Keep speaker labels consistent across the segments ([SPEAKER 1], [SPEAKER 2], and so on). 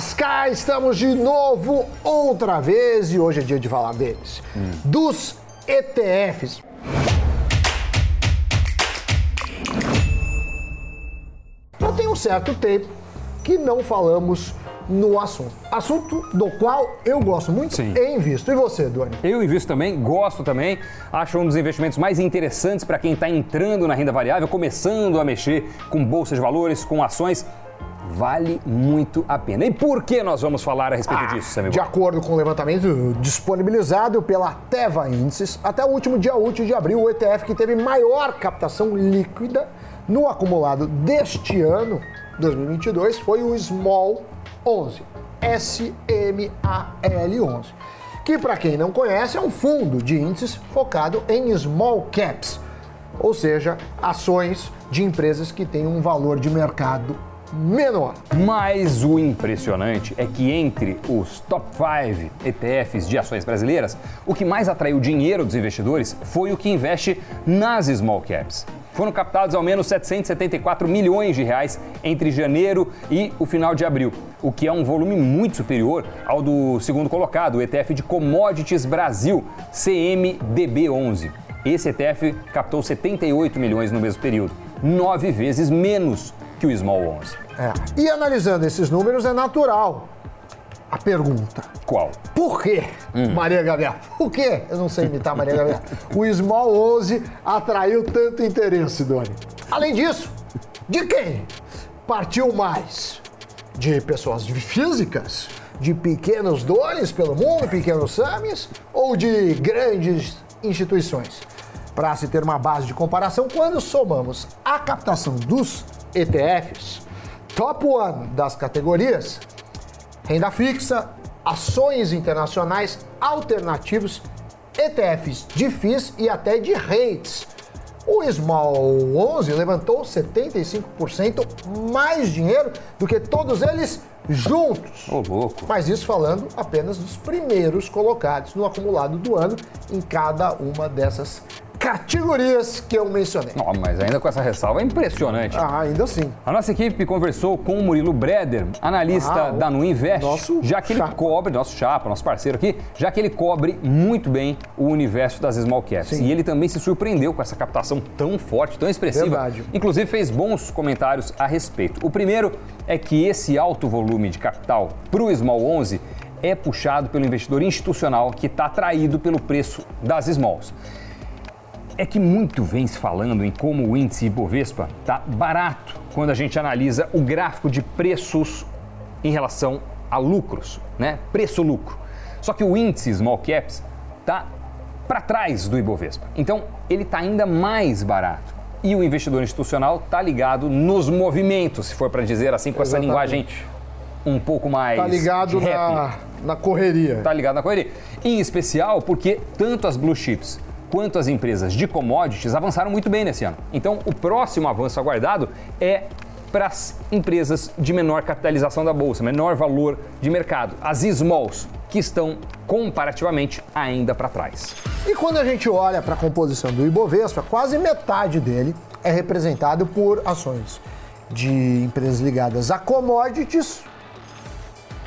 [SPEAKER 1] Mas cá estamos de novo, outra vez, e hoje é dia de falar deles. Hum. Dos ETFs. Já tem um certo tempo que não falamos no assunto. Assunto do qual eu gosto muito Sim. e invisto. E você, Doni?
[SPEAKER 2] Eu invisto também, gosto também. Acho um dos investimentos mais interessantes para quem está entrando na renda variável, começando a mexer com bolsa de valores, com ações vale muito a pena. E por que nós vamos falar a respeito ah, disso, Samuel?
[SPEAKER 1] De acordo com o levantamento disponibilizado pela Teva Índices, até o último dia útil de abril, o ETF que teve maior captação líquida no acumulado deste ano, 2022, foi o Small 11, SMAL11, que para quem não conhece é um fundo de índices focado em small caps, ou seja, ações de empresas que têm um valor de mercado menor.
[SPEAKER 2] Mas o impressionante é que entre os top 5 ETFs de ações brasileiras, o que mais atraiu dinheiro dos investidores foi o que investe nas small caps. Foram captados ao menos 774 milhões de reais entre janeiro e o final de abril, o que é um volume muito superior ao do segundo colocado, o ETF de Commodities Brasil, CMDB11. Esse ETF captou 78 milhões no mesmo período, nove vezes menos que o Small 11.
[SPEAKER 1] É. E analisando esses números é natural a pergunta.
[SPEAKER 2] Qual?
[SPEAKER 1] Por quê, hum. Maria Gabriela? Por quê? Eu não sei imitar Maria Gabriela. o Small 11 atraiu tanto interesse, Doni. Além disso, de quem partiu mais? De pessoas físicas? De pequenos dones pelo mundo, pequenos samis? Ou de grandes instituições? Para se ter uma base de comparação, quando somamos a captação dos ETFs, top one das categorias, renda fixa, ações internacionais, alternativos, ETFs de FIIs e até de REITs. O Small 11 levantou 75% mais dinheiro do que todos eles juntos.
[SPEAKER 2] Ô, oh, louco.
[SPEAKER 1] Mas isso falando apenas dos primeiros colocados no acumulado do ano em cada uma dessas categorias que eu mencionei.
[SPEAKER 2] Mas ainda com essa ressalva é impressionante.
[SPEAKER 1] Ah, ainda sim.
[SPEAKER 2] A nossa equipe conversou com o Murilo Breder, analista ah, da Nu Invest, nosso já que chapa. ele cobre, nosso chapa, nosso parceiro aqui, já que ele cobre muito bem o universo das small caps. Sim. E ele também se surpreendeu com essa captação tão forte, tão expressiva.
[SPEAKER 1] Verdade.
[SPEAKER 2] Inclusive fez bons comentários a respeito. O primeiro é que esse alto volume de capital para o Small 11 é puxado pelo investidor institucional que está atraído pelo preço das smalls. É que muito vem se falando em como o índice Ibovespa está barato quando a gente analisa o gráfico de preços em relação a lucros, né? Preço-lucro. Só que o índice Small Caps está para trás do Ibovespa. Então, ele está ainda mais barato. E o investidor institucional está ligado nos movimentos, se for para dizer assim, com Exatamente. essa linguagem um pouco mais.
[SPEAKER 1] Está ligado na, na correria.
[SPEAKER 2] Está ligado na correria. Em especial porque tanto as blue chips quanto as empresas de commodities avançaram muito bem nesse ano. Então, o próximo avanço aguardado é para as empresas de menor capitalização da bolsa, menor valor de mercado, as smalls, que estão comparativamente ainda para trás.
[SPEAKER 1] E quando a gente olha para a composição do Ibovespa, quase metade dele é representado por ações de empresas ligadas a commodities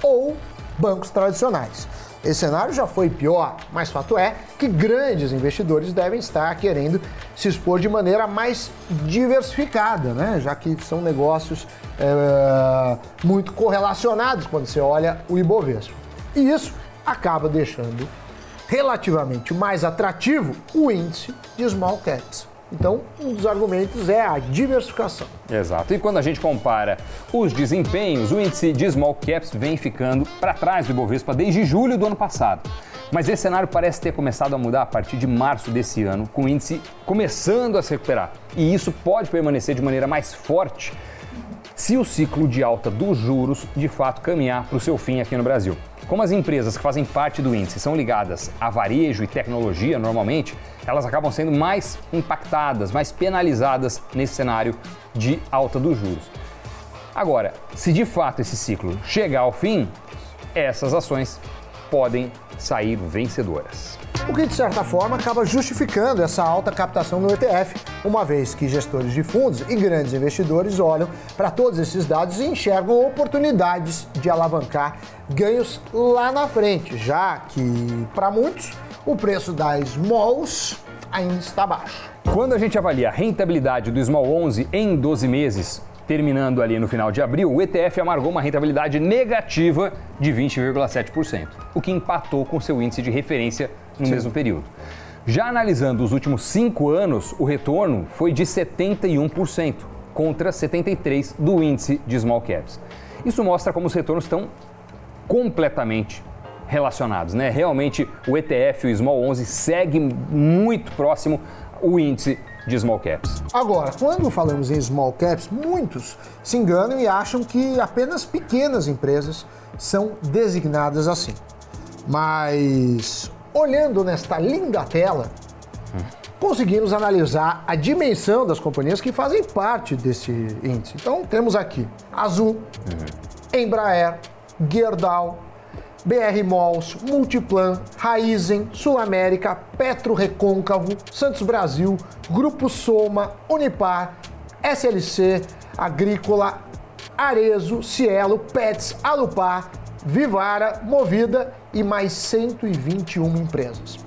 [SPEAKER 1] ou bancos tradicionais. Esse cenário já foi pior, mas fato é que grandes investidores devem estar querendo se expor de maneira mais diversificada, né? já que são negócios é, muito correlacionados quando você olha o Ibovespa. E isso acaba deixando relativamente mais atrativo o índice de small caps. Então, um dos argumentos é a diversificação.
[SPEAKER 2] Exato. E quando a gente compara os desempenhos, o índice de small caps vem ficando para trás do Ibovespa desde julho do ano passado. Mas esse cenário parece ter começado a mudar a partir de março desse ano, com o índice começando a se recuperar. E isso pode permanecer de maneira mais forte se o ciclo de alta dos juros de fato caminhar para o seu fim aqui no Brasil. Como as empresas que fazem parte do índice são ligadas a varejo e tecnologia normalmente, elas acabam sendo mais impactadas, mais penalizadas nesse cenário de alta dos juros. Agora, se de fato esse ciclo chegar ao fim, essas ações podem sair vencedoras.
[SPEAKER 1] O que, de certa forma, acaba justificando essa alta captação no ETF, uma vez que gestores de fundos e grandes investidores olham para todos esses dados e enxergam oportunidades de alavancar ganhos lá na frente, já que, para muitos, o preço das Smalls ainda está baixo.
[SPEAKER 2] Quando a gente avalia a rentabilidade do Small 11 em 12 meses, terminando ali no final de abril, o ETF amargou uma rentabilidade negativa de 20,7%, o que empatou com seu índice de referência no Sim. mesmo período. Já analisando os últimos cinco anos, o retorno foi de 71% contra 73% do índice de small caps. Isso mostra como os retornos estão completamente relacionados, né? Realmente o ETF, o Small 11, segue muito próximo o índice de small caps.
[SPEAKER 1] Agora, quando falamos em small caps, muitos se enganam e acham que apenas pequenas empresas são designadas assim. Mas olhando nesta linda tela, conseguimos analisar a dimensão das companhias que fazem parte desse índice. Então temos aqui Azul, uhum. Embraer, Gerdau, BR Malls, Multiplan, Raizen, Sul América, Petro Recôncavo, Santos Brasil, Grupo Soma, Unipar, SLC, Agrícola, Arezo, Cielo, Pets, Alupar, Vivara, Movida e mais 121 empresas.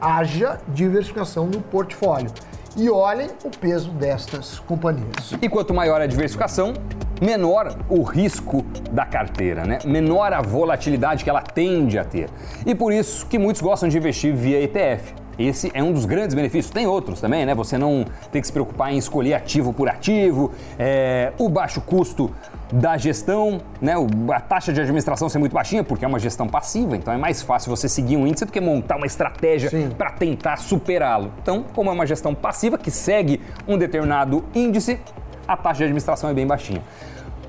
[SPEAKER 1] Haja diversificação no portfólio. E olhem o peso destas companhias.
[SPEAKER 2] E quanto maior a diversificação, menor o risco da carteira, né? menor a volatilidade que ela tende a ter. E por isso que muitos gostam de investir via ETF. Esse é um dos grandes benefícios. Tem outros também, né? Você não tem que se preocupar em escolher ativo por ativo, é, o baixo custo da gestão, né? A taxa de administração ser muito baixinha, porque é uma gestão passiva, então é mais fácil você seguir um índice do que montar uma estratégia para tentar superá-lo. Então, como é uma gestão passiva que segue um determinado índice, a taxa de administração é bem baixinha.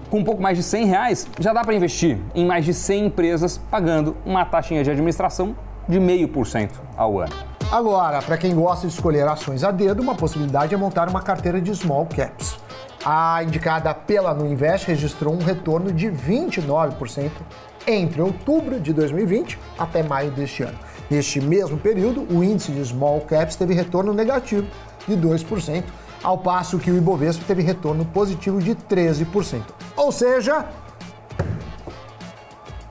[SPEAKER 2] Com um pouco mais de 100 reais, já dá para investir em mais de 100 empresas pagando uma taxinha de administração de 0,5% ao ano.
[SPEAKER 1] Agora, para quem gosta de escolher ações a dedo, uma possibilidade é montar uma carteira de small caps. A indicada pela Nuinvest registrou um retorno de 29% entre outubro de 2020 até maio deste ano. Neste mesmo período, o índice de small caps teve retorno negativo de 2%, ao passo que o Ibovespa teve retorno positivo de 13%. Ou seja,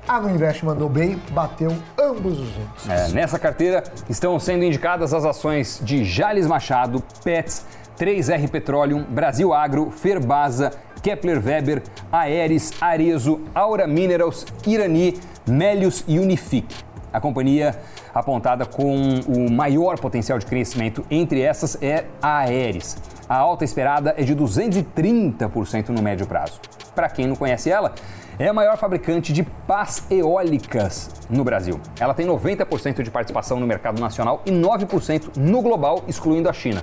[SPEAKER 1] a Nuinvest mandou bem, bateu ambos os índices.
[SPEAKER 2] É, nessa carteira estão sendo indicadas as ações de Jales Machado, Pets, 3R Petroleum, Brasil Agro, Ferbasa, Kepler Weber, Aeres, Arezo, Aura Minerals, Irani, Melius e Unific. A companhia apontada com o maior potencial de crescimento entre essas é a Aeres. A alta esperada é de 230% no médio prazo. Para quem não conhece ela, é a maior fabricante de pás eólicas no Brasil. Ela tem 90% de participação no mercado nacional e 9% no global, excluindo a China.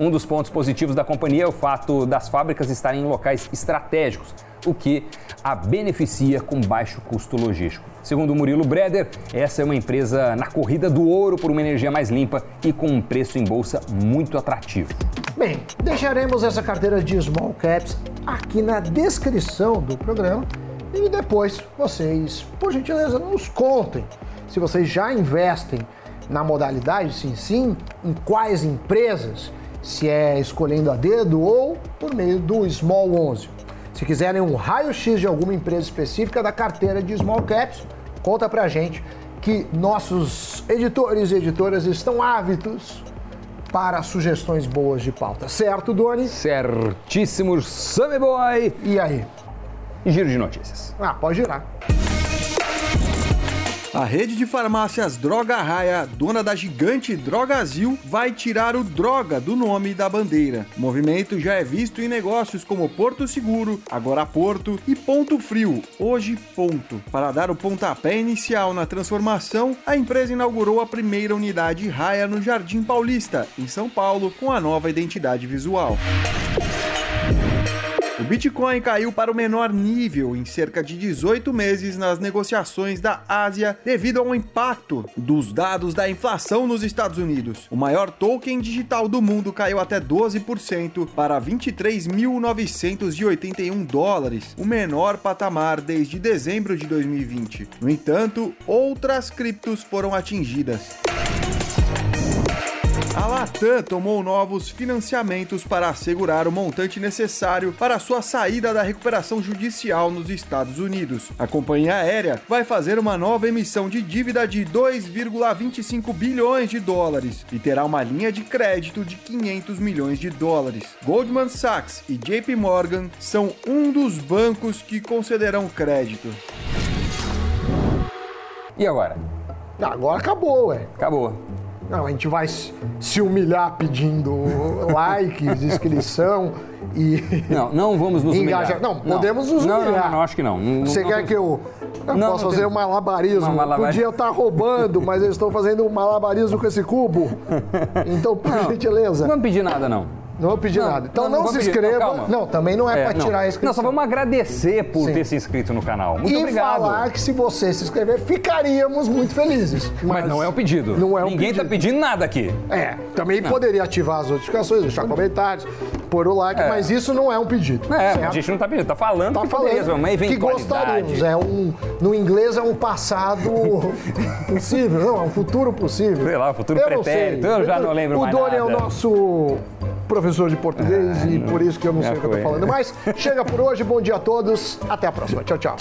[SPEAKER 2] Um dos pontos positivos da companhia é o fato das fábricas estarem em locais estratégicos, o que a beneficia com baixo custo logístico. Segundo Murilo Breder, essa é uma empresa na corrida do ouro por uma energia mais limpa e com um preço em bolsa muito atrativo.
[SPEAKER 1] Bem, deixaremos essa carteira de small caps aqui na descrição do programa e depois vocês, por gentileza, nos contem se vocês já investem na modalidade, sim, sim, em quais empresas se é escolhendo a dedo ou por meio do Small 11. Se quiserem um raio-x de alguma empresa específica da carteira de Small Caps, conta pra gente que nossos editores e editoras estão ávidos para sugestões boas de pauta. Certo, Doni?
[SPEAKER 2] Certíssimo, Sammy Boy!
[SPEAKER 1] E aí?
[SPEAKER 2] Giro de notícias.
[SPEAKER 1] Ah, pode girar.
[SPEAKER 3] A rede de farmácias Droga Raia, dona da gigante Drogazil, vai tirar o droga do nome da bandeira. O movimento já é visto em negócios como Porto Seguro, agora Porto e Ponto Frio, hoje Ponto. Para dar o pontapé inicial na transformação, a empresa inaugurou a primeira unidade Raia no Jardim Paulista, em São Paulo, com a nova identidade visual. O Bitcoin caiu para o menor nível em cerca de 18 meses nas negociações da Ásia devido ao impacto dos dados da inflação nos Estados Unidos. O maior token digital do mundo caiu até 12% para 23.981 dólares, o menor patamar desde dezembro de 2020. No entanto, outras criptos foram atingidas. A Latam tomou novos financiamentos para assegurar o montante necessário para sua saída da recuperação judicial nos Estados Unidos. A companhia aérea vai fazer uma nova emissão de dívida de 2,25 bilhões de dólares e terá uma linha de crédito de 500 milhões de dólares. Goldman Sachs e JP Morgan são um dos bancos que concederão crédito.
[SPEAKER 2] E agora?
[SPEAKER 1] Agora acabou, ué.
[SPEAKER 2] Acabou.
[SPEAKER 1] Não, a gente vai se humilhar pedindo likes, inscrição e.
[SPEAKER 2] Não, não vamos nos
[SPEAKER 1] engajar.
[SPEAKER 2] humilhar.
[SPEAKER 1] Não, podemos nos
[SPEAKER 2] não,
[SPEAKER 1] humilhar.
[SPEAKER 2] Não, não, não, acho que não. não
[SPEAKER 1] Você
[SPEAKER 2] não,
[SPEAKER 1] quer
[SPEAKER 2] não,
[SPEAKER 1] que eu. Eu
[SPEAKER 2] Não,
[SPEAKER 1] posso
[SPEAKER 2] não
[SPEAKER 1] fazer
[SPEAKER 2] tem-
[SPEAKER 1] um malabarismo.
[SPEAKER 2] Não, malabar-
[SPEAKER 1] Podia estar roubando, mas eu estou fazendo um malabarismo com esse cubo. Então, por
[SPEAKER 2] Não,
[SPEAKER 1] gentileza.
[SPEAKER 2] Não pedir nada, não.
[SPEAKER 1] Não vou pedir
[SPEAKER 2] Não,
[SPEAKER 1] nada. Então
[SPEAKER 2] não,
[SPEAKER 1] não,
[SPEAKER 2] não
[SPEAKER 1] se
[SPEAKER 2] pedir.
[SPEAKER 1] inscreva.
[SPEAKER 2] Não,
[SPEAKER 1] também não é,
[SPEAKER 2] É,
[SPEAKER 1] para tirar a inscrição.
[SPEAKER 2] Não, só vamos agradecer por
[SPEAKER 1] Sim.
[SPEAKER 2] ter se inscrito no canal. Muito
[SPEAKER 1] e
[SPEAKER 2] obrigado.
[SPEAKER 1] falar que se você se inscrever, ficaríamos muito felizes.
[SPEAKER 2] Mas não é um pedido.
[SPEAKER 1] Não é
[SPEAKER 2] Ninguém
[SPEAKER 1] pedido.
[SPEAKER 2] tá pedindo nada aqui.
[SPEAKER 1] É, também poderia ativar as notificações, deixar comentários, pôr o like,
[SPEAKER 2] É.
[SPEAKER 1] mas isso não é um pedido.
[SPEAKER 2] É,
[SPEAKER 1] certo?
[SPEAKER 2] a gente não tá pedindo, tá falando
[SPEAKER 1] Tá
[SPEAKER 2] que
[SPEAKER 1] falando
[SPEAKER 2] uma
[SPEAKER 1] que
[SPEAKER 2] eventualidade.
[SPEAKER 1] gostaríamos. É um, no inglês é um passado possível, não, é um futuro possível.
[SPEAKER 2] Sei lá, futuro
[SPEAKER 1] Eu
[SPEAKER 2] pretérito, eu já não lembro
[SPEAKER 1] o
[SPEAKER 2] mais
[SPEAKER 1] Doni é o nosso professor de português e por isso que eu não sei o que eu tô
[SPEAKER 2] foi.
[SPEAKER 1] falando. Mas chega por hoje, bom dia a todos, até a próxima. Tchau, tchau.